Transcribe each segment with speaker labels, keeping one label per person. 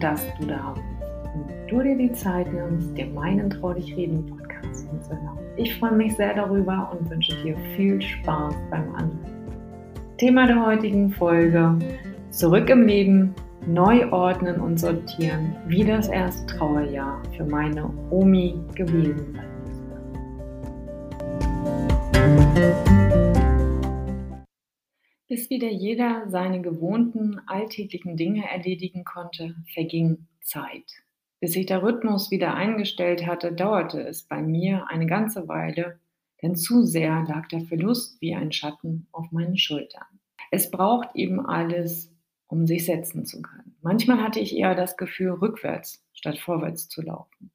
Speaker 1: dass du da bist und du dir die Zeit nimmst, dir meinen Trau dich reden Podcast anzuhören. Ich freue mich sehr darüber und wünsche dir viel Spaß beim Anhören. Thema der heutigen Folge: Zurück im Leben, neu ordnen und sortieren, wie das erste Trauerjahr für meine Omi gewesen sein Bis wieder jeder seine gewohnten alltäglichen Dinge erledigen konnte, verging Zeit. Bis sich der Rhythmus wieder eingestellt hatte, dauerte es bei mir eine ganze Weile, denn zu sehr lag der Verlust wie ein Schatten auf meinen Schultern. Es braucht eben alles, um sich setzen zu können. Manchmal hatte ich eher das Gefühl, rückwärts statt vorwärts zu laufen.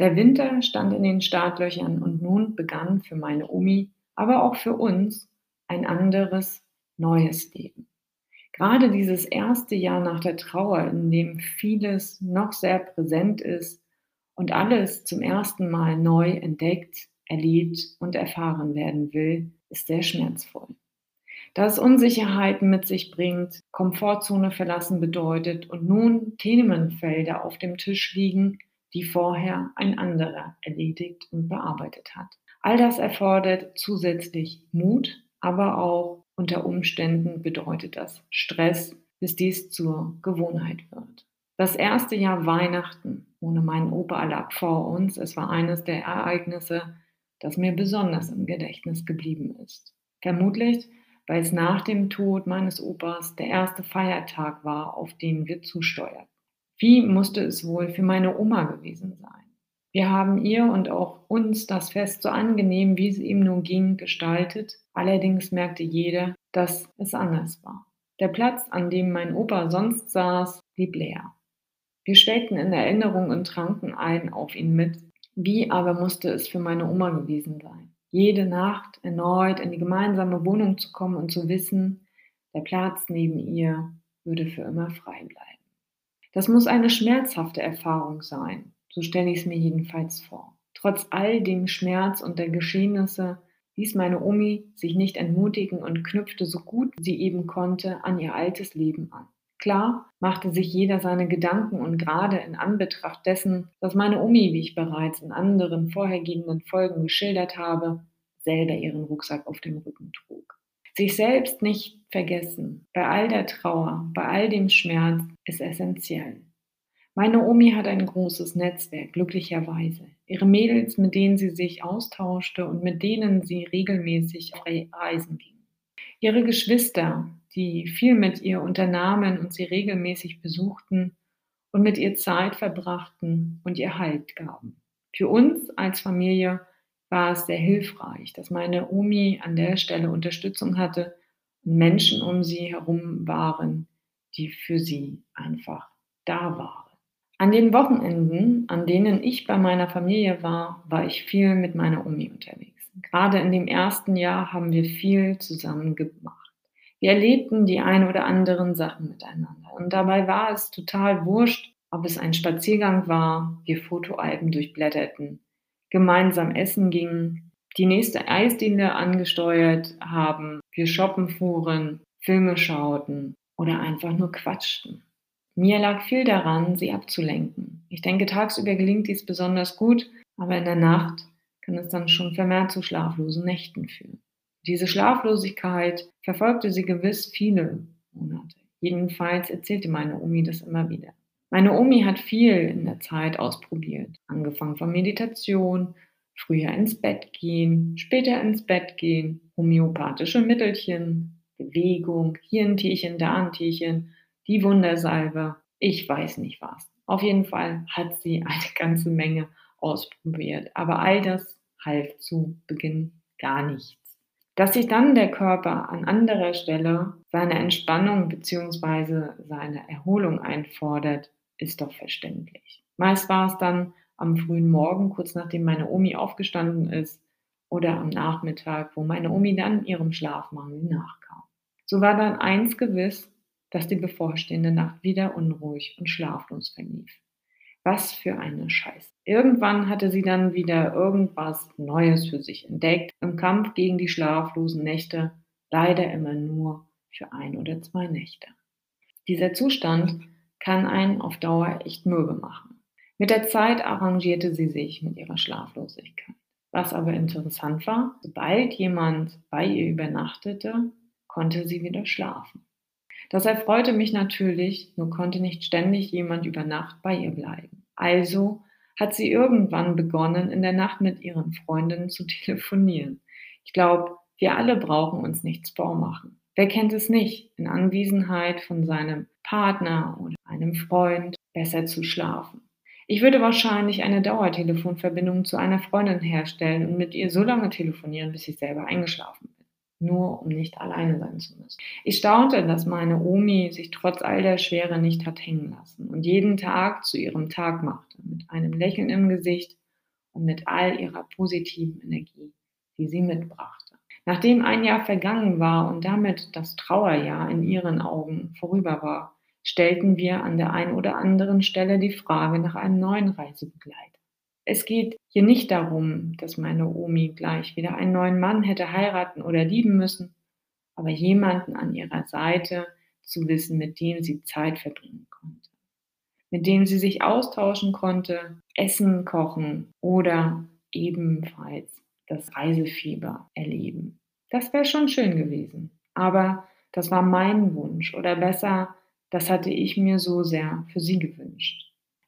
Speaker 1: Der Winter stand in den Startlöchern und nun begann für meine Omi, aber auch für uns ein anderes, neues Leben. Gerade dieses erste Jahr nach der Trauer, in dem vieles noch sehr präsent ist und alles zum ersten Mal neu entdeckt, erlebt und erfahren werden will, ist sehr schmerzvoll. Da es Unsicherheiten mit sich bringt, Komfortzone verlassen bedeutet und nun Themenfelder auf dem Tisch liegen, die vorher ein anderer erledigt und bearbeitet hat. All das erfordert zusätzlich Mut, aber auch unter Umständen bedeutet das Stress, bis dies zur Gewohnheit wird. Das erste Jahr Weihnachten ohne meinen Opa lag vor uns. Es war eines der Ereignisse, das mir besonders im Gedächtnis geblieben ist. Vermutlich, weil es nach dem Tod meines Opas der erste Feiertag war, auf den wir zusteuerten. Wie musste es wohl für meine Oma gewesen sein? Wir haben ihr und auch uns das Fest so angenehm, wie es ihm nun ging, gestaltet. Allerdings merkte jeder, dass es anders war. Der Platz, an dem mein Opa sonst saß, blieb leer. Wir schwelgten in Erinnerung und tranken ein auf ihn mit. Wie aber musste es für meine Oma gewesen sein? Jede Nacht erneut in die gemeinsame Wohnung zu kommen und zu wissen, der Platz neben ihr würde für immer frei bleiben. Das muss eine schmerzhafte Erfahrung sein. So stelle ich es mir jedenfalls vor. Trotz all dem Schmerz und der Geschehnisse ließ meine Omi sich nicht entmutigen und knüpfte so gut sie eben konnte an ihr altes Leben an. Klar machte sich jeder seine Gedanken und gerade in Anbetracht dessen, dass meine Omi, wie ich bereits in anderen vorhergehenden Folgen geschildert habe, selber ihren Rucksack auf dem Rücken trug. Sich selbst nicht vergessen, bei all der Trauer, bei all dem Schmerz, ist essentiell. Meine Omi hat ein großes Netzwerk, glücklicherweise. Ihre Mädels, mit denen sie sich austauschte und mit denen sie regelmäßig auf Reisen ging. Ihre Geschwister, die viel mit ihr unternahmen und sie regelmäßig besuchten und mit ihr Zeit verbrachten und ihr Halt gaben. Für uns als Familie war es sehr hilfreich, dass meine Omi an der Stelle Unterstützung hatte und Menschen um sie herum waren, die für sie einfach da waren. An den Wochenenden, an denen ich bei meiner Familie war, war ich viel mit meiner Omi unterwegs. Gerade in dem ersten Jahr haben wir viel zusammen gemacht. Wir erlebten die ein oder anderen Sachen miteinander. Und dabei war es total wurscht, ob es ein Spaziergang war, wir Fotoalben durchblätterten, gemeinsam essen gingen, die nächste Eisdiele angesteuert haben, wir shoppen fuhren, Filme schauten oder einfach nur quatschten. Mir lag viel daran, sie abzulenken. Ich denke, tagsüber gelingt dies besonders gut, aber in der Nacht kann es dann schon vermehrt zu schlaflosen Nächten führen. Diese Schlaflosigkeit verfolgte sie gewiss viele Monate. Jedenfalls erzählte meine Omi das immer wieder. Meine Omi hat viel in der Zeit ausprobiert, angefangen von Meditation, früher ins Bett gehen, später ins Bett gehen, homöopathische Mittelchen, Bewegung, hier ein Tierchen, da ein Tierchen die Wundersalbe, ich weiß nicht was. Auf jeden Fall hat sie eine ganze Menge ausprobiert, aber all das half zu Beginn gar nichts. Dass sich dann der Körper an anderer Stelle seine Entspannung bzw. seine Erholung einfordert, ist doch verständlich. Meist war es dann am frühen Morgen, kurz nachdem meine Omi aufgestanden ist, oder am Nachmittag, wo meine Omi dann ihrem Schlafmangel nachkam. So war dann eins gewiss, dass die bevorstehende Nacht wieder unruhig und schlaflos verlief. Was für eine Scheiße. Irgendwann hatte sie dann wieder irgendwas Neues für sich entdeckt, im Kampf gegen die schlaflosen Nächte, leider immer nur für ein oder zwei Nächte. Dieser Zustand kann einen auf Dauer echt mürbe machen. Mit der Zeit arrangierte sie sich mit ihrer Schlaflosigkeit. Was aber interessant war, sobald jemand bei ihr übernachtete, konnte sie wieder schlafen. Das erfreute mich natürlich, nur konnte nicht ständig jemand über Nacht bei ihr bleiben. Also hat sie irgendwann begonnen, in der Nacht mit ihren Freundinnen zu telefonieren. Ich glaube, wir alle brauchen uns nichts vormachen. Wer kennt es nicht, in Anwesenheit von seinem Partner oder einem Freund besser zu schlafen? Ich würde wahrscheinlich eine Dauertelefonverbindung zu einer Freundin herstellen und mit ihr so lange telefonieren, bis ich selber eingeschlafen bin. Nur um nicht alleine sein zu müssen. Ich staunte, dass meine Omi sich trotz all der Schwere nicht hat hängen lassen und jeden Tag zu ihrem Tag machte, mit einem Lächeln im Gesicht und mit all ihrer positiven Energie, die sie mitbrachte. Nachdem ein Jahr vergangen war und damit das Trauerjahr in ihren Augen vorüber war, stellten wir an der einen oder anderen Stelle die Frage nach einem neuen Reisebegleiter. Es geht hier nicht darum, dass meine Omi gleich wieder einen neuen Mann hätte heiraten oder lieben müssen, aber jemanden an ihrer Seite zu wissen, mit dem sie Zeit verbringen konnte, mit dem sie sich austauschen konnte, Essen kochen oder ebenfalls das Reisefieber erleben. Das wäre schon schön gewesen, aber das war mein Wunsch oder besser, das hatte ich mir so sehr für sie gewünscht.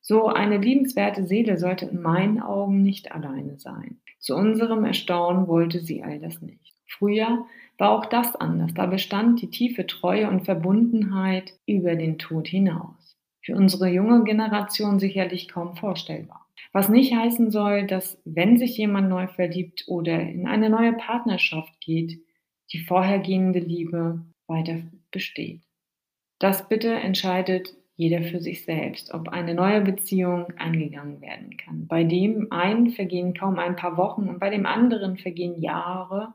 Speaker 1: So eine liebenswerte Seele sollte in meinen Augen nicht alleine sein. Zu unserem Erstaunen wollte sie all das nicht. Früher war auch das anders. Da bestand die tiefe Treue und Verbundenheit über den Tod hinaus. Für unsere junge Generation sicherlich kaum vorstellbar. Was nicht heißen soll, dass wenn sich jemand neu verliebt oder in eine neue Partnerschaft geht, die vorhergehende Liebe weiter besteht. Das bitte entscheidet jeder für sich selbst, ob eine neue Beziehung eingegangen werden kann. Bei dem einen vergehen kaum ein paar Wochen und bei dem anderen vergehen Jahre,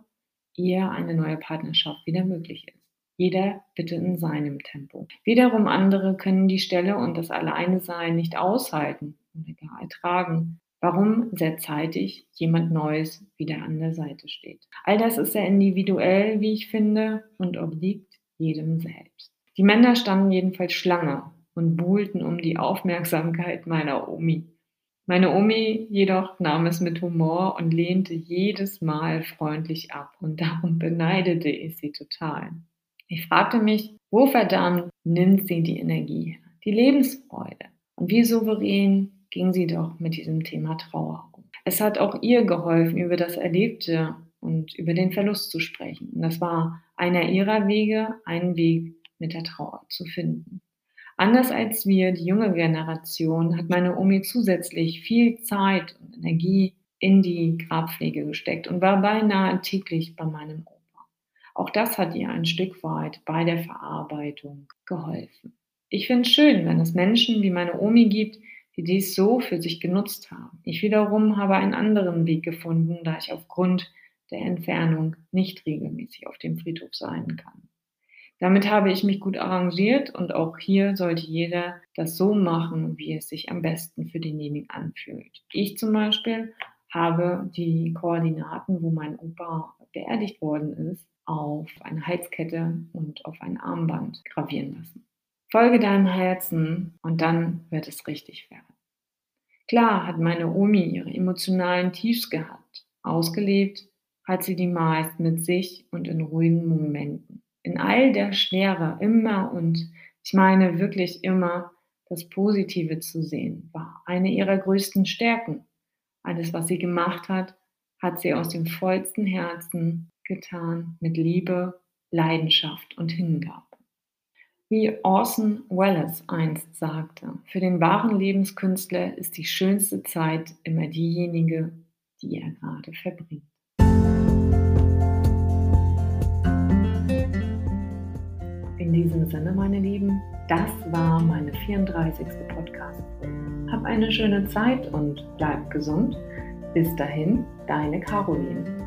Speaker 1: ehe eine neue Partnerschaft wieder möglich ist. Jeder bitte in seinem Tempo. Wiederum andere können die Stelle und das Alleinesein nicht aushalten oder gar ertragen. Warum sehr zeitig jemand Neues wieder an der Seite steht. All das ist sehr individuell, wie ich finde, und obliegt jedem selbst. Die Männer standen jedenfalls Schlange und buhlten um die Aufmerksamkeit meiner Omi. Meine Omi jedoch nahm es mit Humor und lehnte jedes Mal freundlich ab und darum beneidete ich sie total. Ich fragte mich, wo verdammt nimmt sie die Energie her, die Lebensfreude? Und wie souverän ging sie doch mit diesem Thema Trauer um. Es hat auch ihr geholfen, über das Erlebte und über den Verlust zu sprechen. Und das war einer ihrer Wege, einen Weg mit der Trauer zu finden. Anders als wir, die junge Generation, hat meine Omi zusätzlich viel Zeit und Energie in die Grabpflege gesteckt und war beinahe täglich bei meinem Opa. Auch das hat ihr ein Stück weit bei der Verarbeitung geholfen. Ich finde es schön, wenn es Menschen wie meine Omi gibt, die dies so für sich genutzt haben. Ich wiederum habe einen anderen Weg gefunden, da ich aufgrund der Entfernung nicht regelmäßig auf dem Friedhof sein kann. Damit habe ich mich gut arrangiert und auch hier sollte jeder das so machen, wie es sich am besten für denjenigen anfühlt. Ich zum Beispiel habe die Koordinaten, wo mein Opa beerdigt worden ist, auf eine Halskette und auf ein Armband gravieren lassen. Folge deinem Herzen und dann wird es richtig werden. Klar hat meine Omi ihre emotionalen Tiefs gehabt. Ausgelebt hat sie die meist mit sich und in ruhigen Momenten in all der Schwere immer und ich meine wirklich immer das Positive zu sehen, war eine ihrer größten Stärken. Alles, was sie gemacht hat, hat sie aus dem vollsten Herzen getan, mit Liebe, Leidenschaft und Hingabe. Wie Orson Welles einst sagte, für den wahren Lebenskünstler ist die schönste Zeit immer diejenige, die er gerade verbringt. In diesem Sinne, meine Lieben, das war meine 34. Podcast. Hab eine schöne Zeit und bleib gesund. Bis dahin, deine Caroline.